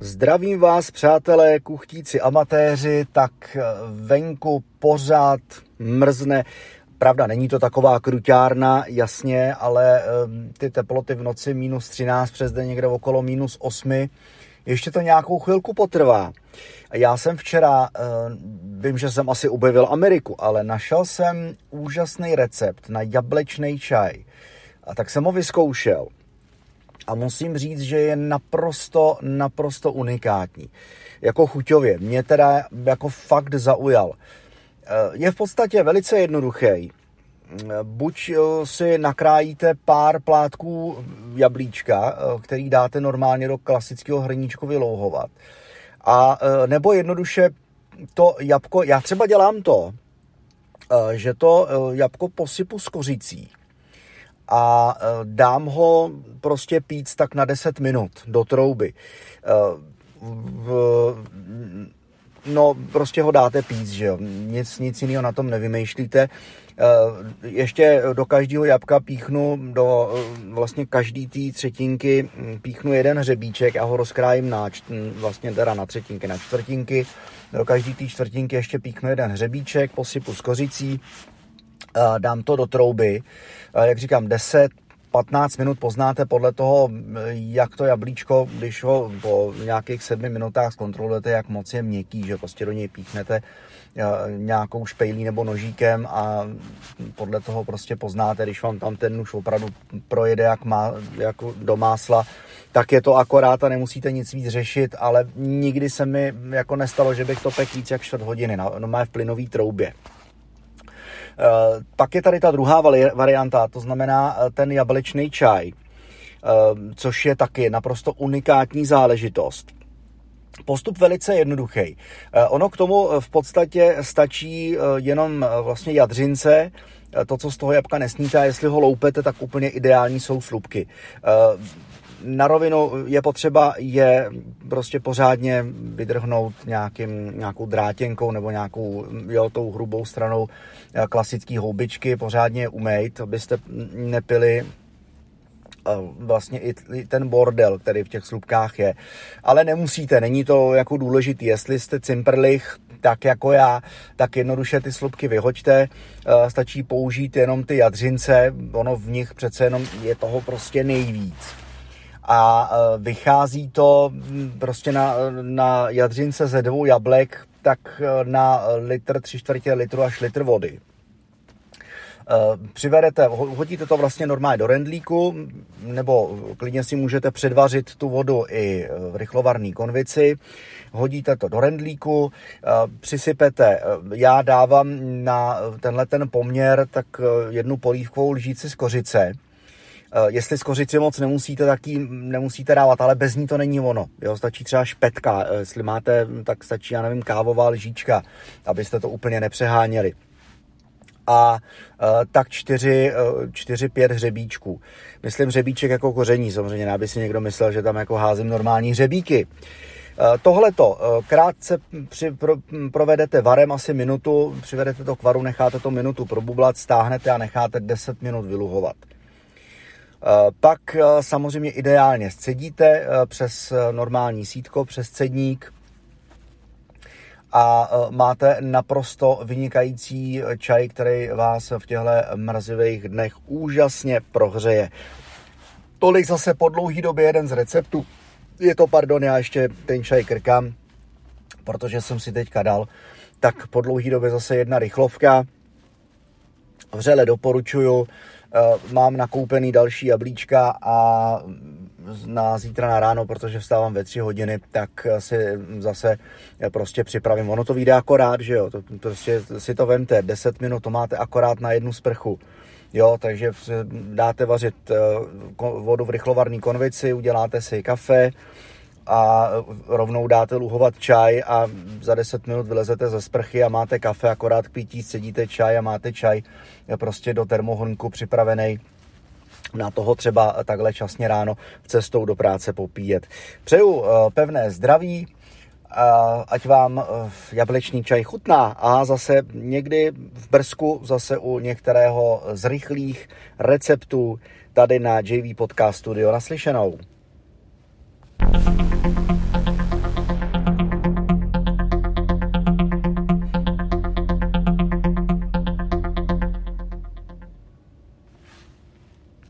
Zdravím vás, přátelé, kuchtíci, amatéři, tak venku pořád mrzne. Pravda, není to taková kruťárna, jasně, ale ty teploty v noci minus 13, přes den někde okolo minus 8, ještě to nějakou chvilku potrvá. Já jsem včera, vím, že jsem asi objevil Ameriku, ale našel jsem úžasný recept na jablečný čaj. A tak jsem ho vyzkoušel a musím říct, že je naprosto, naprosto unikátní. Jako chuťově, mě teda jako fakt zaujal. Eh, je v podstatě velice jednoduchý. Eh, buď eh, si nakrájíte pár plátků jablíčka, který dáte normálně do klasického hrníčku vylouhovat. A nebo jednoduše to jabko, já třeba dělám to, že to jabko posypu s kořicí a e, dám ho prostě pít tak na 10 minut do trouby. E, no, prostě ho dáte pít, že jo. Nic, nic jiného na tom nevymýšlíte. E, ještě do každého jabka píchnu, do vlastně každý té třetinky píchnu jeden hřebíček a ho rozkrájím na, vlastně teda na třetinky, na čtvrtinky. Do každý té čtvrtinky ještě píchnu jeden hřebíček, posypu s kořicí, dám to do trouby, jak říkám, 10, 15 minut poznáte podle toho, jak to jablíčko, když ho po nějakých sedmi minutách zkontrolujete, jak moc je měkký, že prostě do něj píchnete nějakou špejlí nebo nožíkem a podle toho prostě poznáte, když vám tam ten nůž opravdu projede jak, má, jak do másla, tak je to akorát a nemusíte nic víc řešit, ale nikdy se mi jako nestalo, že bych to pekl víc jak čtvrt hodiny, no, no má v plynový troubě. Eh, pak je tady ta druhá varianta, to znamená eh, ten jablečný čaj, eh, což je taky naprosto unikátní záležitost. Postup velice jednoduchý. Ono k tomu v podstatě stačí jenom vlastně jadřince, to, co z toho jabka nesníte a jestli ho loupete, tak úplně ideální jsou slupky na rovinu je potřeba je prostě pořádně vydrhnout nějakým, nějakou drátěnkou nebo nějakou, jo, tou hrubou stranou eh, klasický houbičky, pořádně umejt, abyste nepili eh, vlastně i ten bordel, který v těch slupkách je. Ale nemusíte, není to jako důležitý. Jestli jste cimprlich, tak jako já, tak jednoduše ty slupky vyhoďte, eh, stačí použít jenom ty jadřince, ono v nich přece jenom je toho prostě nejvíc a e, vychází to prostě na, na jadřince ze dvou jablek, tak e, na litr, tři čtvrtě litru až litr vody. E, přivedete, hodíte to vlastně normálně do rendlíku, nebo klidně si můžete předvařit tu vodu i v rychlovarné konvici. Hodíte to do rendlíku, přisypete, já dávám na tenhle ten poměr tak jednu polívkovou lžíci z kořice, jestli z kořici moc nemusíte, tak ji nemusíte dávat, ale bez ní to není ono. Jo, stačí třeba špetka, eh, jestli máte, tak stačí, já nevím, kávová lžička, abyste to úplně nepřeháněli. A eh, tak čtyři, čtyři, pět hřebíčků. Myslím hřebíček jako koření, samozřejmě, aby si někdo myslel, že tam jako házím normální hřebíky. Tohleto krátce při, pro, provedete varem asi minutu, přivedete to k varu, necháte to minutu probublat, stáhnete a necháte 10 minut vyluhovat. Eh, pak eh, samozřejmě ideálně scedíte eh, přes normální sítko, přes cedník a máte naprosto vynikající čaj, který vás v těchto mrazivých dnech úžasně prohřeje. Tolik zase po dlouhý době jeden z receptů. Je to, pardon, já ještě ten čaj krkám, protože jsem si teďka dal. Tak po dlouhý době zase jedna rychlovka. Vřele doporučuju. Eh, mám nakoupený další jablíčka a na zítra na ráno, protože vstávám ve tři hodiny, tak si zase prostě připravím. Ono to vyjde akorát, že jo, to, prostě si to vemte, 10 minut to máte akorát na jednu sprchu. Jo, takže dáte vařit eh, vodu v rychlovarné konvici, uděláte si kafe, a rovnou dáte luhovat čaj a za 10 minut vylezete ze sprchy a máte kafe, akorát k pití sedíte čaj a máte čaj prostě do termohonku připravený na toho třeba takhle časně ráno cestou do práce popíjet. Přeju eh, pevné zdraví, ať vám eh, jablečný čaj chutná a zase někdy v Brzku, zase u některého z rychlých receptů tady na JV Podcast Studio naslyšenou. thank you